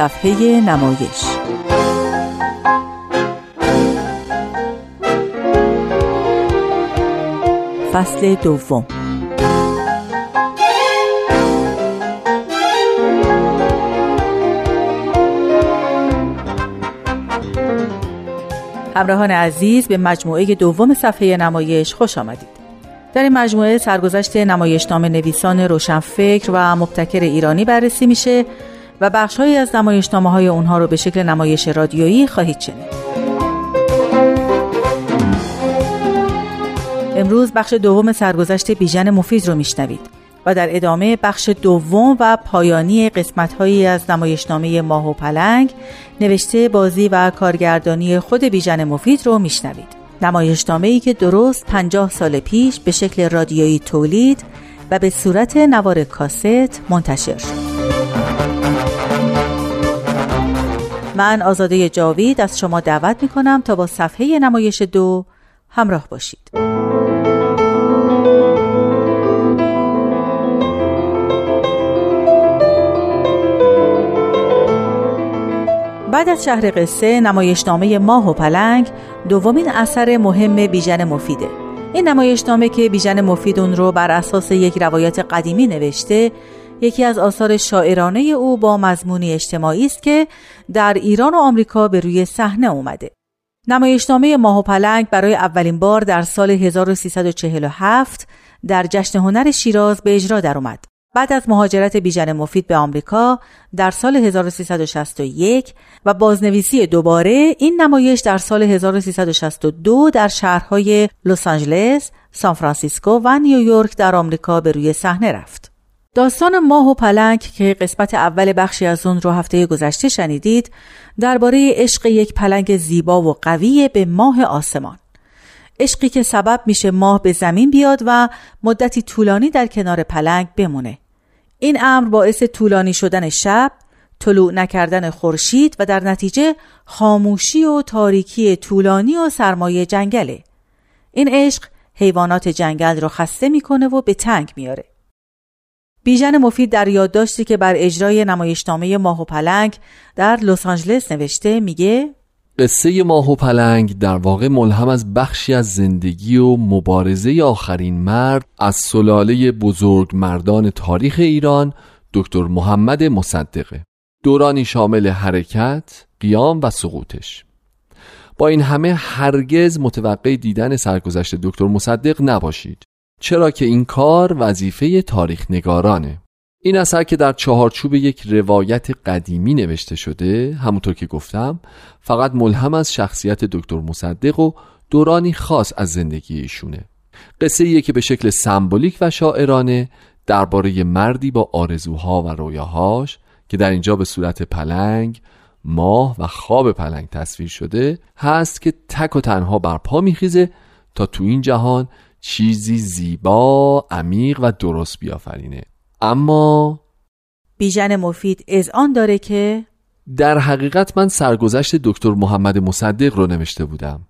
صفحه نمایش فصل دوم همراهان عزیز به مجموعه دوم صفحه نمایش خوش آمدید. در این مجموعه سرگذشت نمایشنامه نویسان روشنفکر و مبتکر ایرانی بررسی میشه و بخشهایی از نمایشنامه های اونها رو به شکل نمایش رادیویی خواهید شنید. امروز بخش دوم سرگذشت بیژن مفید رو میشنوید و در ادامه بخش دوم و پایانی قسمتهایی از نمایشنامه ماه و پلنگ نوشته بازی و کارگردانی خود بیژن مفید رو میشنوید نمایشنامه ای که درست پنجاه سال پیش به شکل رادیویی تولید و به صورت نوار کاست منتشر شد من آزاده جاوید از شما دعوت می کنم تا با صفحه نمایش دو همراه باشید. بعد از شهر قصه نمایشنامه ماه و پلنگ دومین اثر مهم بیژن مفیده. این نمایشنامه که بیژن مفید اون رو بر اساس یک روایت قدیمی نوشته یکی از آثار شاعرانه او با مضمونی اجتماعی است که در ایران و آمریکا به روی صحنه اومده نمایشنامه ماه و پلنگ برای اولین بار در سال 1347 در جشن هنر شیراز به اجرا در اومد. بعد از مهاجرت بیژن مفید به آمریکا در سال 1361 و بازنویسی دوباره این نمایش در سال 1362 در شهرهای لس آنجلس، سان فرانسیسکو و نیویورک در آمریکا به روی صحنه رفت. داستان ماه و پلنگ که قسمت اول بخشی از اون رو هفته گذشته شنیدید درباره عشق یک پلنگ زیبا و قوی به ماه آسمان. عشقی که سبب میشه ماه به زمین بیاد و مدتی طولانی در کنار پلنگ بمونه. این امر باعث طولانی شدن شب طلوع نکردن خورشید و در نتیجه خاموشی و تاریکی طولانی و سرمایه جنگله. این عشق حیوانات جنگل رو خسته می‌کنه و به تنگ میاره بیژن مفید در یادداشتی که بر اجرای نمایشنامه ماه و پلنگ در لس آنجلس نوشته میگه قصه ماه و پلنگ در واقع ملهم از بخشی از زندگی و مبارزه آخرین مرد از سلاله بزرگ مردان تاریخ ایران دکتر محمد مصدقه. دورانی شامل حرکت، قیام و سقوطش. با این همه هرگز متوقع دیدن سرگذشت دکتر مصدق نباشید. چرا که این کار وظیفه تاریخ نگارانه. این اثر که در چهارچوب یک روایت قدیمی نوشته شده همونطور که گفتم فقط ملهم از شخصیت دکتر مصدق و دورانی خاص از زندگی ایشونه. قصه ایه که به شکل سمبولیک و شاعرانه درباره مردی با آرزوها و رویاهاش که در اینجا به صورت پلنگ ماه و خواب پلنگ تصویر شده هست که تک و تنها بر پا میخیزه تا تو این جهان چیزی زیبا، عمیق و درست بیافرینه. اما بیژن مفید از آن داره که در حقیقت من سرگذشت دکتر محمد مصدق رو نوشته بودم.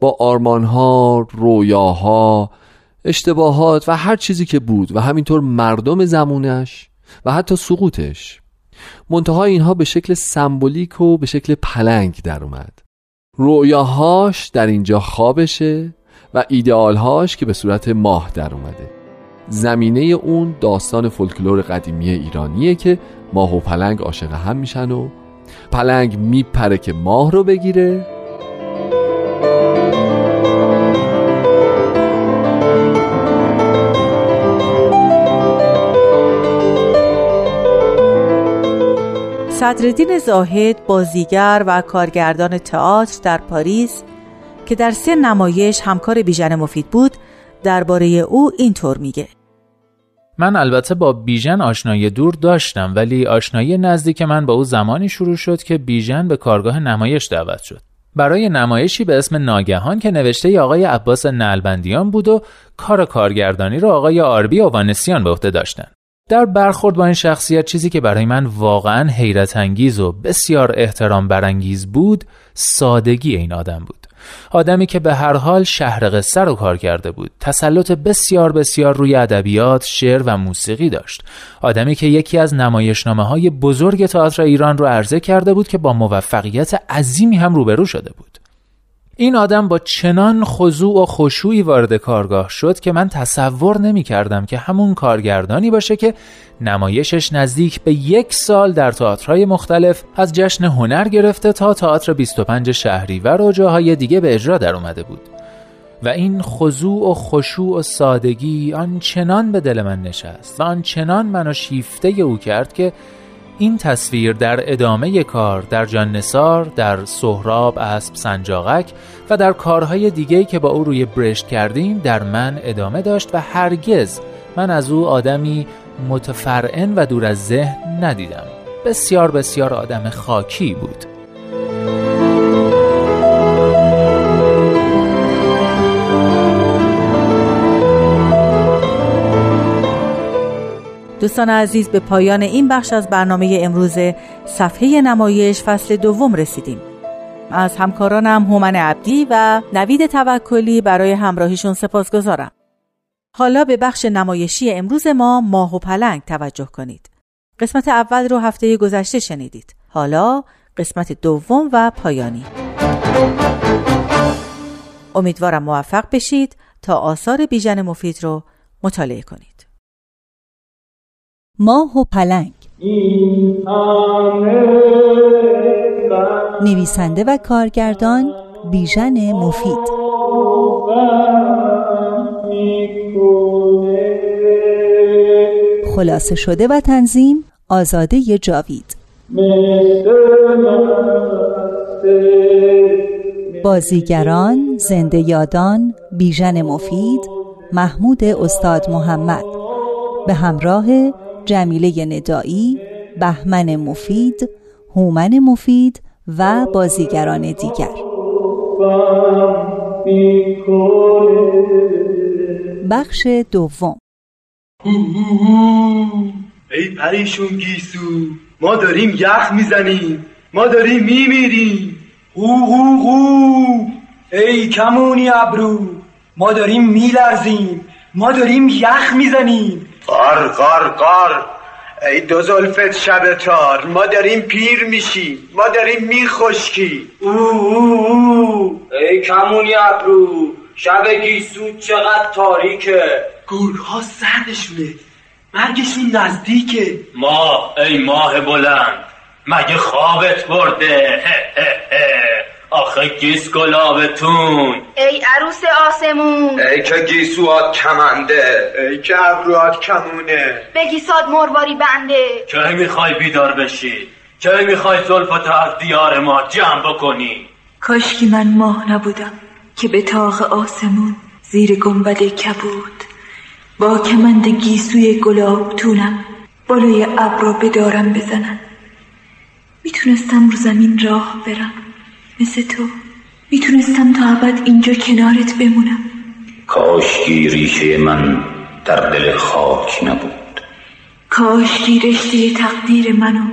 با آرمانها، رویاها، اشتباهات و هر چیزی که بود و همینطور مردم زمونش و حتی سقوطش. منتها اینها به شکل سمبولیک و به شکل پلنگ در اومد. رویاهاش در اینجا خوابشه و ایدئالهاش که به صورت ماه در اومده. زمینه اون داستان فولکلور قدیمی ایرانیه که ماه و پلنگ عاشق هم میشن و پلنگ میپره که ماه رو بگیره. صدردین زاهد بازیگر و کارگردان تئاتر در پاریس که در سه نمایش همکار بیژن مفید بود درباره او اینطور میگه. من البته با بیژن آشنایی دور داشتم ولی آشنایی نزدیک من با او زمانی شروع شد که بیژن به کارگاه نمایش دعوت شد. برای نمایشی به اسم ناگهان که نوشته ی آقای عباس نلبندیان بود و کار کارگردانی را آقای آربی و وانسیان به عهده داشتند. در برخورد با این شخصیت چیزی که برای من واقعا حیرت انگیز و بسیار احترام برانگیز بود سادگی این آدم بود. آدمی که به هر حال شهر قصه رو کار کرده بود. تسلط بسیار بسیار روی ادبیات شعر و موسیقی داشت. آدمی که یکی از نمایشنامه های بزرگ تئاتر ایران رو عرضه کرده بود که با موفقیت عظیمی هم روبرو شده بود. این آدم با چنان خضوع و خشوعی وارد کارگاه شد که من تصور نمی کردم که همون کارگردانی باشه که نمایشش نزدیک به یک سال در تئاترهای مختلف از جشن هنر گرفته تا تئاتر 25 شهریور و جاهای دیگه به اجرا در اومده بود. و این خضوع و خشوع و سادگی آنچنان به دل من نشست و آنچنان منو شیفته او کرد که این تصویر در ادامه کار در جان نسار، در سهراب، اسب، سنجاقک و در کارهای دیگهی که با او روی برشت کردیم در من ادامه داشت و هرگز من از او آدمی متفرعن و دور از ذهن ندیدم. بسیار بسیار آدم خاکی بود. دوستان عزیز به پایان این بخش از برنامه امروز صفحه نمایش فصل دوم رسیدیم. از همکارانم هومن عبدی و نوید توکلی برای همراهیشون سپاس گذارم. حالا به بخش نمایشی امروز ما ماه و پلنگ توجه کنید. قسمت اول رو هفته گذشته شنیدید. حالا قسمت دوم و پایانی. امیدوارم موفق بشید تا آثار بیژن مفید رو مطالعه کنید. ماه و پلنگ. نویسنده و کارگردان بیژن مفید. خلاصه شده و تنظیم آزاده جاوید. بازیگران زنده یادان بیژن مفید محمود استاد محمد. به همراه جمیله ندایی، بهمن مفید، هومن مفید و بازیگران دیگر. بخش دوم. ای پریشون گیسو ما داریم یخ می‌زنیم ما داریم میمیریم. هو هو هو. ای کمونی ابرو ما داریم میلرزیم ما داریم یخ می‌زنیم. قار قار قار ای دو زلفت شب تار ما داریم پیر میشیم ما داریم میخشکی او او او. ای کمونی ابرو شب گیسو چقدر تاریکه. گورها سردشونه مرگشون نزدیکه. ما ای ماه بلند مگه خوابت برده؟ آخه گیس گلابتون. ای عروس آسمون. ای که گیسوات کمنده. ای که ابروات کمونه. بگیساد مرواری بنده. که می‌خوای بیدار بشی؟ که می‌خوای زلفت از دیار ما جمع بکنی؟ کاشکی من ماه نبودم که به تاق آسمون زیر گنبد کبود. با کمند گیسوی گلاب تونم بالای ابرو بدارم بزنم. می‌تونستم رو زمین راه برم. مثل تو می‌تونستم تا ابد اینجا کنارت بمونم. کاشکی ریشه من در دل خاک نبود. کاشکی رشته تقدیر منو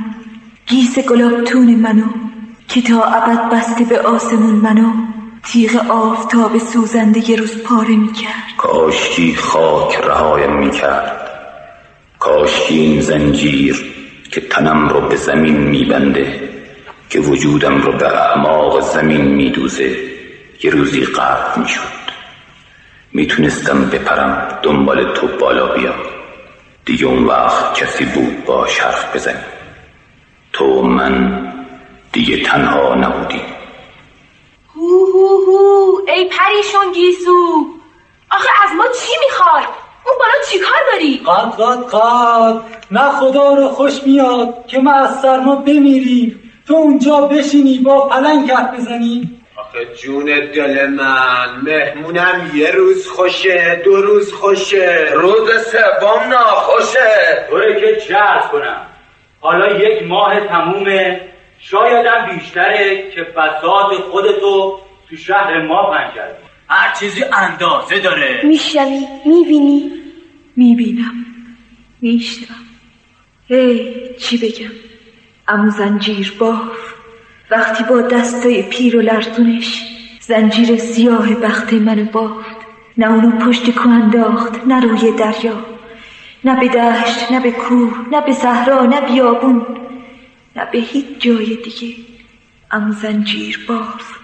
گیس گلابتون منو که تا ابد بسته به آسمون منو تیغ آفتاب سوزنده یه روز پاره می‌کرد. کاشکی خاک رهایم می‌کرد. کاشکی این زنجیر که تنم رو به زمین میبنده. که وجودم رو به اعماق زمین میدوزه یه روزی قطع می‌شد. می‌تونستم بپرم دنبال تو بالا بیام. دیگه اون وقت کسی بود با حرف بزنیم تو من دیگه تنها نبودیم. هو هو هو ای پریشون گیسو. آخه از ما چی می‌خوای؟ اون بالا چی کار داری؟ قد قد قد نه خدا رو خوش میاد که ما از سرما بمیریم. تو اونجا بشینی با پلنگ حرف بزنی؟ آخه جون دل من مهمونم یه روز خوشه دو روز خوشه. روز سوم ناخوشه. طوره که چه کنم. حالا یک ماه تمومه. شایدم بیشتره که فساد خودتو تو شهر ما پنجر هر چیزی اندازه داره. میشنوی؟ می‌بینی؟ می‌بینم. میشنم هی چی بگم؟ امو زنجیر باف. وقتی با دستای پیر و لرزونش زنجیر سیاه بخت من بافت. نه اونو پشت کو انداخت نه روی دریا. نه به دشت نه به کوه نه به صحرا نه بیابون. نه به هیچ جای دیگه. امو زنجیر باف.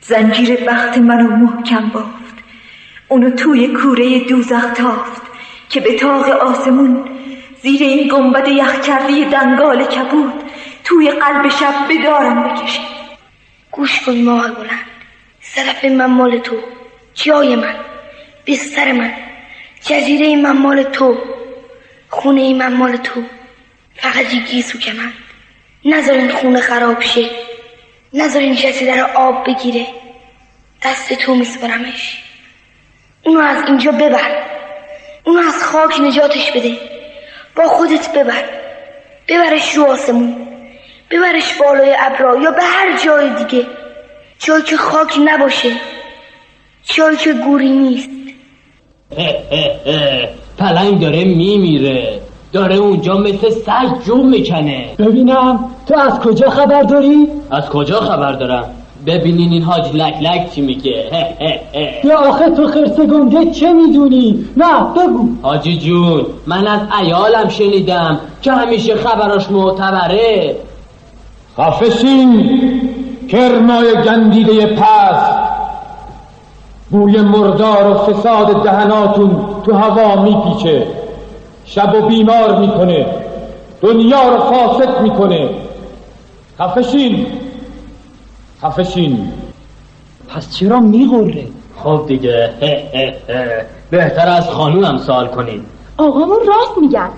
زنجیر بخت منو محکم بافت. اونو توی کوره دوزخ تافت که به تاق آسمون زیر این گنبد یخ کرده دنگال کبود توی قلب شب بدارم بکشه گوش کن ماه بلند. صرف من مال تو. جای من. بستر من. جزیره من مال تو. خونه من مال تو. فقط یه گیسو که من نذارین خونه خراب شه. نذارین جزیره رو آب بگیره. دست تو میسپرمش. اونو از اینجا ببر. اونو از خاک نجاتش بده. با خودت ببر. ببرش رو آسمون. ببرش بالای ابرا یا به هر جای دیگه. جایی که خاک نباشه. جایی که گوری نیست. پلنگ داره میمیره. داره اونجا مثل سگ جون می‌کنه. ببینم تو از کجا خبر داری؟ از کجا خبر دارم؟ ببینین این حاج لک لک چی میگه. یا آخه تو خرس گنده چه می‌دونی؟ نه بگو. حاجی جون من از ایالم شنیدم که همیشه خبراش معتبره. خفشین کرمای گندیده پس بوی مردار و فساد دهناتون تو هوا میپیچه. شب و بیمار می‌کنه. دنیا رو فاسد می‌کنه. خفشین خفشین. پس چرا میغره خب دیگه. بهتر از خانومم سوال کنید. آقامون راست میگن.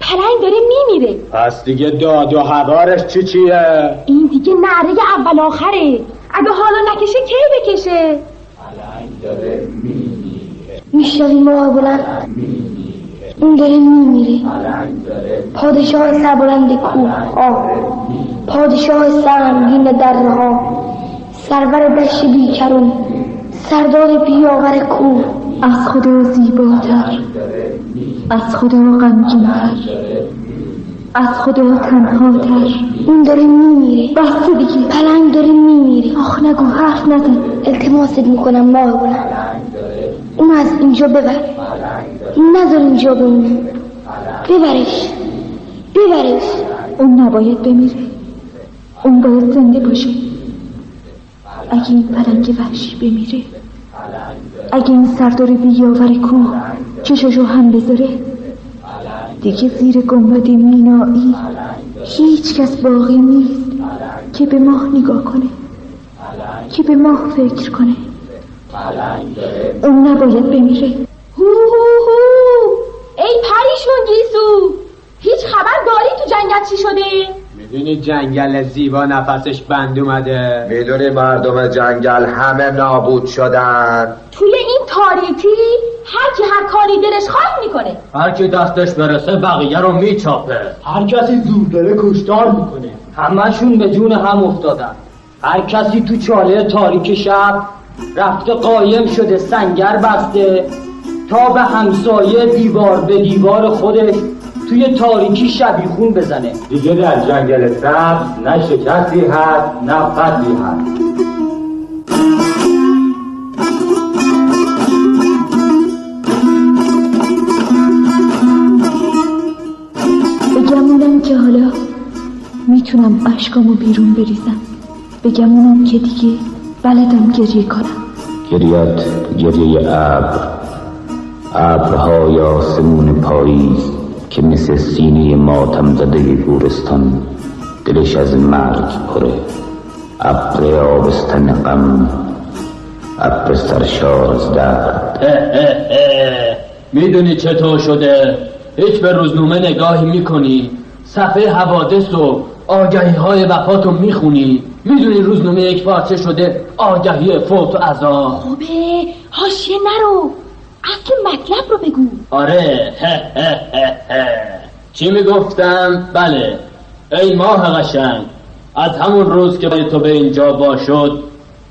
پلنگ داره میمیره. پس دیگه داد و هوارش چی چیه؟ این دیگه نعره اول آخره. اگه حالا نکشه کی بکشه؟ پلنگ داره میمیره. میشنوی ماه بلند؟ اون داره میمیره. پادشاه سربلند کوه ها پادشاه سرمگین دره ها سرور دشت بیکرون سردار بیاور کوه. از خدا زیباتر از خدا غمگینتر از خدا تنهاتر. اون داره میمیره. بس دیگه. پلنگ داره میمیره. آخ نگو حرف نزن. التماست می‌کنم ماه بلند. اون از اینجا ببر. نذار اینجا بمونه. ببرش. ببرش. اون نباید بمیره. اون باید زنده باشه اگه این پلنگ وحشی بمیره اگه این سردار بیاور کوه چشاشو هم بذاره دیگه زیر گنبد مینایی هیچ کس باقی نیست که به ماه نگاه کنه که به ماه فکر کنه. اون نباید بمیره. هو هو هو. ای پریشون گیسو هیچ خبر داری تو جنگل چی شده؟ می‌دونی جنگل زیبا نفسش بند اومده. می‌دونی مردم جنگل همه نابود شدن. توی این تاریکی هر کی هر کاری دلش خواست می‌کنه. هر کی دستش برسه بقیه رو میچاپه. هر کسی زور داره کشتار می‌کنه. همشون به جون هم افتادن. هر کسی تو چاله تاریک شب رفته قایم شده سنگر بسته تا به همسایه دیوار به دیوار خودش توی تاریکی شبیخون بزنه. دیگه در جنگل سبز نه شکستی هست نه قتلی هست. بگمونم که حالا می‌تونم اشکامو بیرون بریزم. بگمونم که دیگه بلدم گریه کنم. گریت گریه ابر. ابرهای آسمون پاییز. که مثل سینه ماتم زده گورستان دلش از مرگ پره. ابر آبستن غم ابر سرشار از درد. می‌دونی چطور شده؟ هیچ به روزنامه نگاهی می‌کنی. صفحه حوادث و آگهی های وفات رو می‌خونی. می‌دونی روزنامه یک پارچه شده آگهی فوت و عذاب. خوبه. حاشیه نرو. اصل مطلب رو بگو. آره. چی می‌گفتم؟ بله. ای ماه قشنگ. از همون روز که تو به اینجا باشد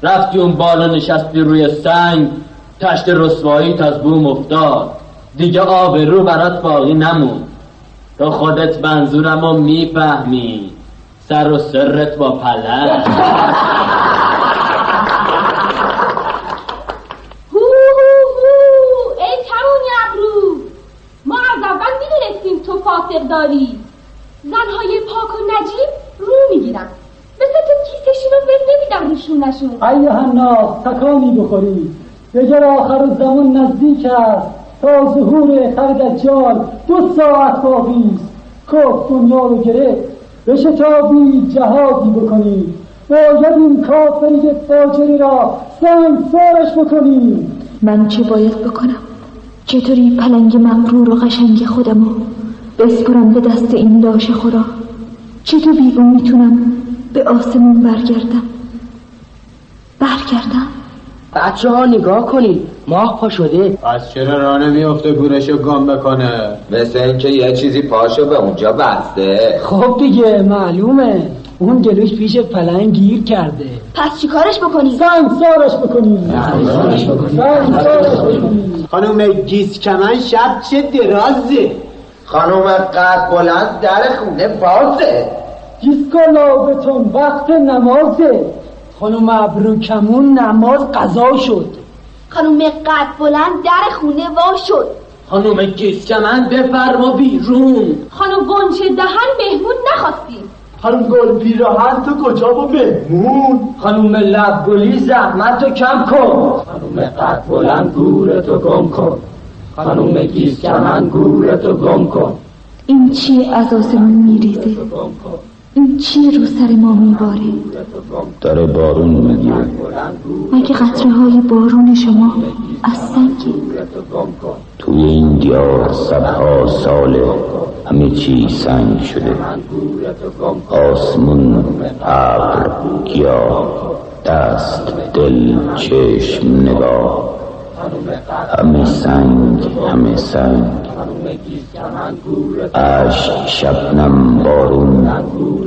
رفتی اون بالا نشستی روی سنگ تشت رسوایی از بوم افتاد. دیگه آب رو برات باقی نمون تو خودت منظورم رو می‌فهمی. سر و سرت با پلنگ هو هو هو ای کمونی ابرو ما از اول فاسق داری؟ زنهای پاک و نجیب رو می‌گیرن. مثل تو کیسشون رو ول نمیدن روشونشون ای حنا تکانی بخوری دگر آخر زمان نزدیک است. تا ظهور خر دجال دو ساعت باقی است. کف دنیا رو گرفت. بشتابید جهادی بکنید. باید این کافری فاجری را سنگسارش بکنید. من چه باید بکنم؟ چطوری پلنگ مغرور و قشنگ خودمو بسپرم به دست این لاش خورا. چطور بی می‌تونم به آسمون برگردم؟ برگردم؟ بچه ها نگاه کنید ماه پا شده. پس چرا راه نمیافته گورشو گم بکنه؟ مثل اینکه یه چیزی پاشو به اونجا بسته. خب دیگه معلومه. اون گلوش پیش پلنگ گیر کرده. پس چیکارش بکنی؟ سنگسارش بکنید سنگسارش بکنید خانم گیس کمن شب چه درازه. خانوم قد بلند در خونه بازه. بتون وقت نمازه. خانم ابرو کمون نماز قضا شد. خانم قد بلند در خونه وا شد. خانوم گیسکمن بفرما بیرون. خانم گنچه دهن بهمون نخواستیم. خانم گل پیراهن تو کجا با بهمون خانوم لب گلی زحمت رو کم کن. خانوم قد بلند گورتو گم کن. خانوم گیسکمن گورتو گم کن این چیه از آسمون میریزه؟ این چیه رو سر ما میباره؟ داره بارون می‌گیره مگه قطره های بارون شما از سنگی توی این دیار صدها ساله همه چی سنگ شده. آسمون ابر گیاه دست دل چشم نگاه. همه سنگ همه سنگ. عشق شبنم بارون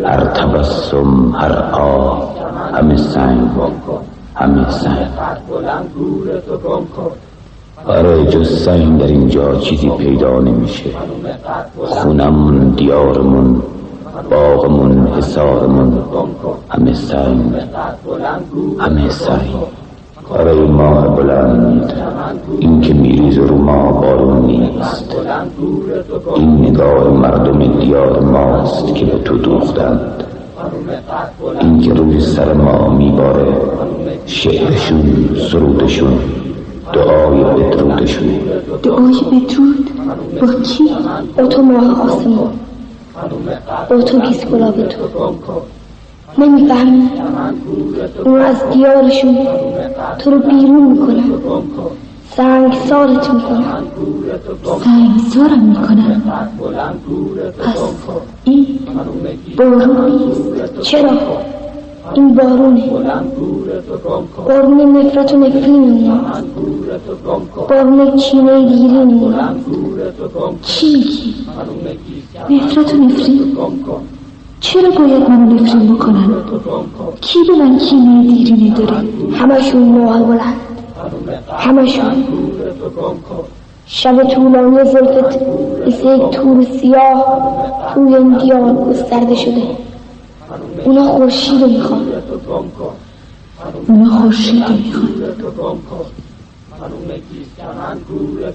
هر تبسم هر آه همه سنگ همه سنگ. آره جز سنگ در اینجا چیزی پیدا نمیشه. خونمون دیارمون باغمون حسارمون همه سنگ همه سنگ. آره ماه بلند. این که میریز رو ما بارون نیست. این نگاه مردم دیار ماست که به تو دوختند. این که روی سر ما میباره شعرشون سرودشون دعای بدرودشون. دعای بدرود؟ با کی؟ با تو ماه آسمان با تو گیس گلاب تو. نمی‌فهمی اون از دیارشون تو رو بیرون می‌کنن سنگ سارت می‌کنن سنگ سارم می‌کنن پس این بارون نیست. چرا؟ این بارونه. بارون نفرت و نفرین اونا بارون کینه دیرین چی؟ میگی؟ نفرت و نفرین. چرا باید منو نفرین بکنن؟ کی به من کینه دیرینه داره؟ همشون ماه بلند. همشون. شب طولانی زلفت مثل یک تور سیاه روی این دیار گسترده شده. اونا خورشید رو می‌خوان. اونا خورشید رو می‌خوان.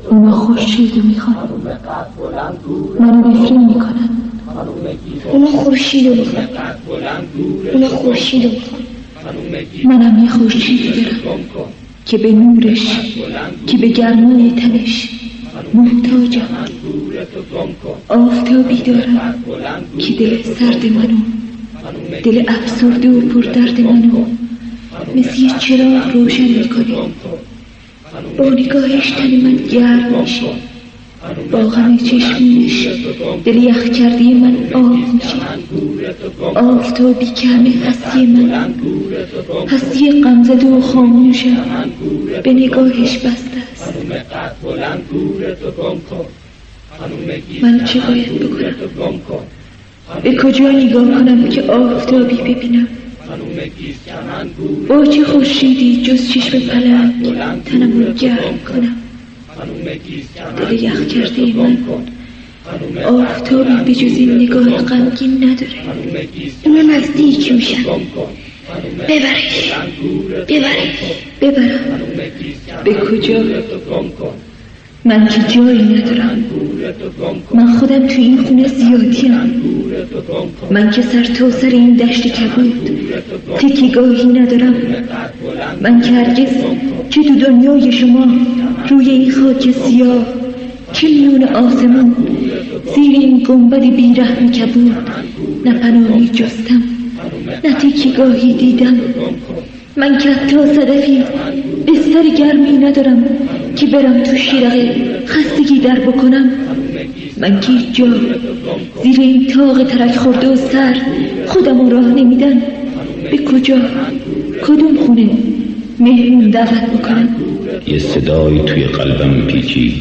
اونا خورشید رو می‌خوان. منو نفرین می‌کنن. اونا خورشید رو می‌خوان اونا خورشید رو می‌خوان منم یه خورشیدی دارم که به نورش که به گرمای تنش محتاجم. آفتابی دارم که دل سرد منو دل افسرده و پردرد منو مثل یه چراغ روشن می‌کنه. با نگاهش تن من گرم میشه. با غم چشمونش دل یخ کرده من آب میشه. آفتابی که هستی من. هستی غمزده و خاموشم. به نگاهش بسته است. من چه باید بکنم؟ به کجا نگاه کنم که آفتابی ببینم؟ با چه خورشیدی جز چشم پلنگ تنمو گرم کنم؟ دل یخ کرده من آفتابی به جز این نگاه غمگین نداره اونا نزدیک میشن ببرش ببرش ببرم به کجا من که جایی ندارم. من خودم تو این خونه زیادیم من که سر تا سر این دشت کبود تکیگاهی ندارم. من که هرگز چه تو دنیای شما روی این خاک سیاه چه میون آسمون زیر این گنبد بیرحم کبود نه پناهی جستم نه تکیگاهی دیدم. من که حتی صدفی بستر گرمی ندارم که برم تو شیرقه خستگی در بکنم. من که جا زیر این تاق ترک خورده و سر خودم راه نمیدن به کجا؟ کدوم خونه مهمون دعوت بکنم؟ یه صدایی توی قلبم پیچید.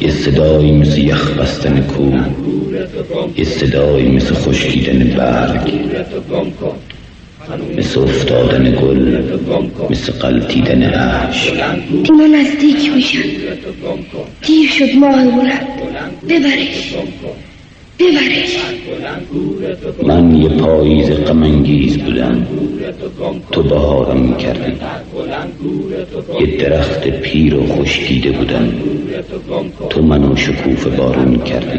یه صدایی مثل یخ بستن کو یه صدایی مثل خشکیدن برگ. مثل افتادن گل مثل قلتیدن عشق. اینا نزدیک میشن. دیر شد ماه بلند. ببرش. ببرش. من یه پاییز غمانگیز بودم. تو بهارم می‌کردی. یه درخت پیر و خشکیده بودم. تو منو شکوف بارون کردی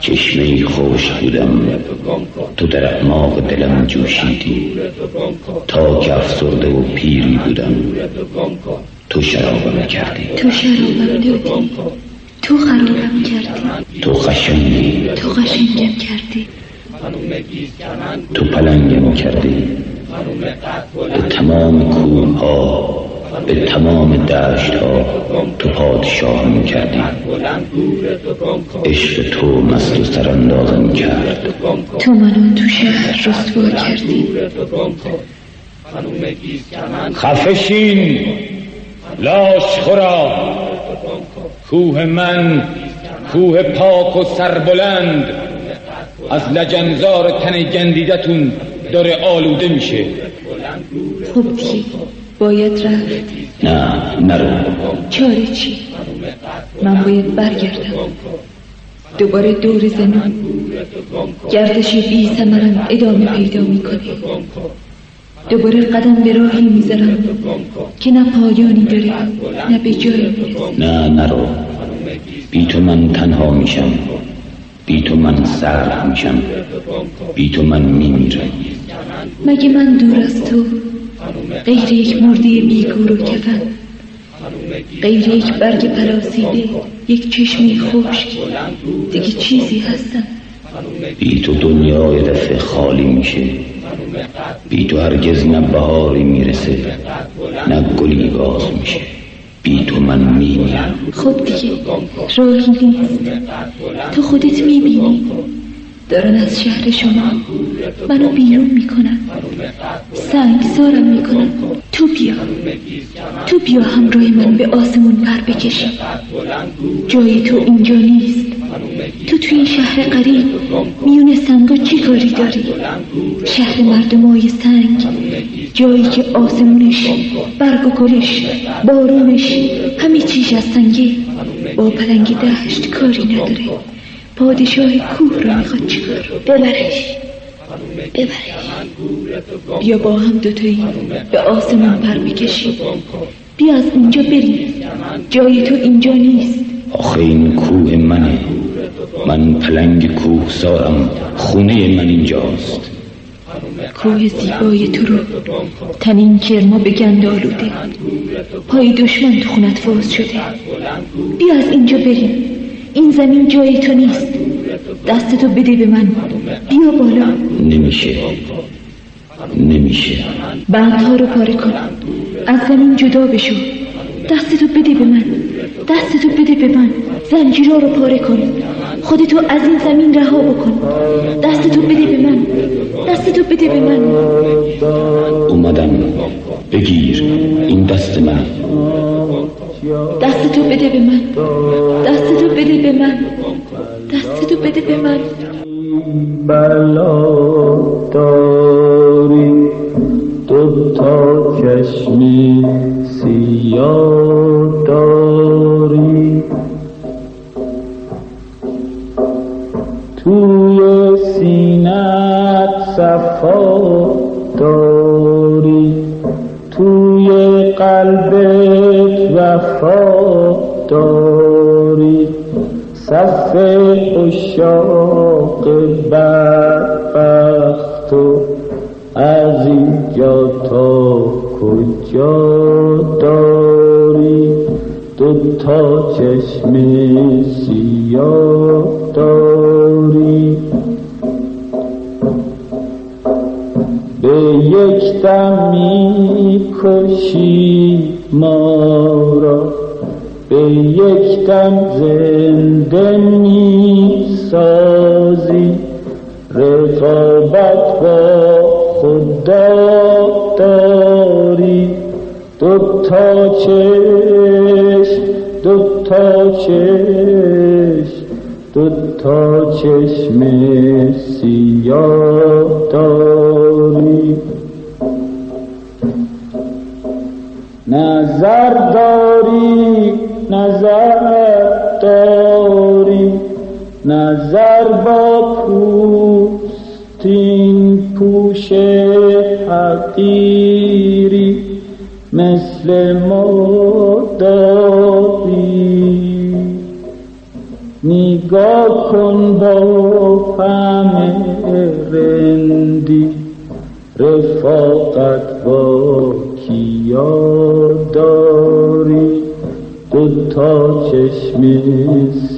چشمه خوش بودم. تو در اعماق دلم جوشیدی. تا که افسرده و پیری بودم. تو شرابم کردی تو شرابم دادی تو خرابم کردی. تو خشنگی تو قشنگم کردی. تو پلنگم کردی. به تمام کوه ها به تمام دشت ها تو پادشاهم کردی عشق تو مست و سراندازم کرد تو منو تو شهر رسوا کردی. خفشین لاش خورا. کوه من کوه پاک و سربلند. از لجنزار تن گندیدتون داره آلوده میشه. خب دیگه. باید رفت. نه نرو. چاره چی؟ من باید برگردم. دوباره دور زمین. گردش بی سمرم ادامه پیدا می‌کنه. دوباره قدم به راهی می‌ذارم که نه پایانی داره نه به جایی می‌رسه. نه نرو. بی تو من تنها میشم. بی تو من سرد میشم. بی تو من میمیرم. مگه من دور از تو غیر یک مرده بیگور و کفن. غیر یک برگ پراسیده یک چشمی خشک. دیگه چیزی هستم بی تو دنیای دفعه خالی میشه. بی تو هرگز نه بهاری می‌رسه نه گلی باز میشه. بی تو من میمیرم خب دیگه راهی نیست. تو خودت می‌بینی. دارن از شهر شما. منو بیرون می‌کنن. سنگ سارم می‌کنن. تو بیا. تو بیا همراه من به آسمون پر بکشی جای تو اینجا نیست. تو تو این شهر قریب میون سنگا چی کاری داری؟ شهر مردمای سنگ. جایی که آسمونش برگ و گلش بارونش همه چیش از سنگه با پلنگ دشت کاری نداره. پادشاه کوه رو می‌خواد چیکار ببرش. ببرش. بیا با هم دوتایی به آسمون پر بکشیم بیا از اینجا بریم جای تو اینجا نیست. آخه این کوه منه. من پلنگ کوه سارم. خونه من اینجاست. کوه زیبای تو رو تنین کرما به گند آلوده. پای دشمن تو خونت فاز شده. بیا از اینجا بریم. این زمین جای تو نیست. دستتو بده به من. بیا بالا. نمیشه. نمیشه. بندها رو پاره کن. از زمین جدا بشو. دستتو بده به من. دستتو بده به من. زنجیرها رو پاره کن. خودتو از این زمین رها بکن. دستتو بده به من. دستتو بده به من. اومدم. بگیر. این دست من. دست تو بده به من. دستتو بده به من. دستتو بده به من. بلا داری دو تا چشمی سیاه داری. توی سینت صفا وفا داری صف اشاق بدبخت و از اینجا تا کجا داری؟ دو تا چشم سیاه داری. به یک دم می کشی یک زنده می سازی رقابت با خدا داری. دو تا چشم دو تا چشم دو تا چشم سیاه داری. نظر داری نظر با پوستین پوش حقیری مثل مداری نگاه کن با فهم رندی رفاقت با کیا داری؟ دو تا چشم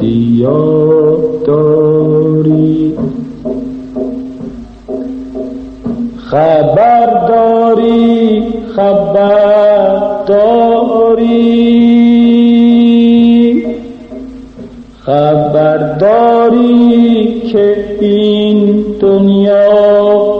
سیاه داری خبر داری خبر داری خبر داری که این دنیا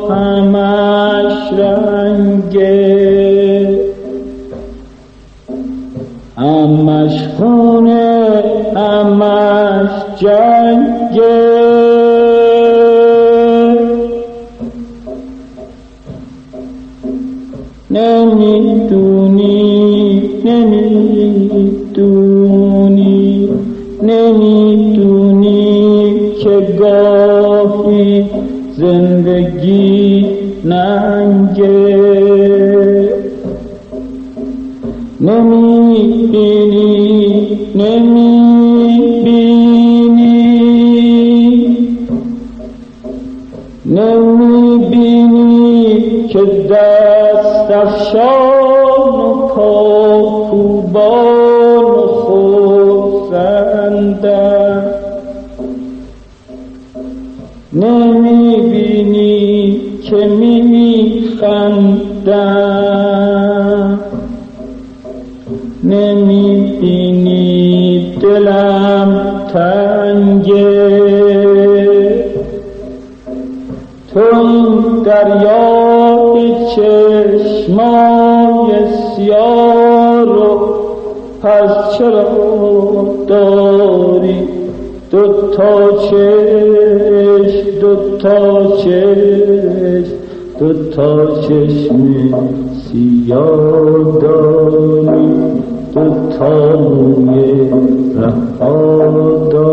چرا داری دو تا چشم دو تا چشم دو تا چشم سیاه داری دو تا موی رها داری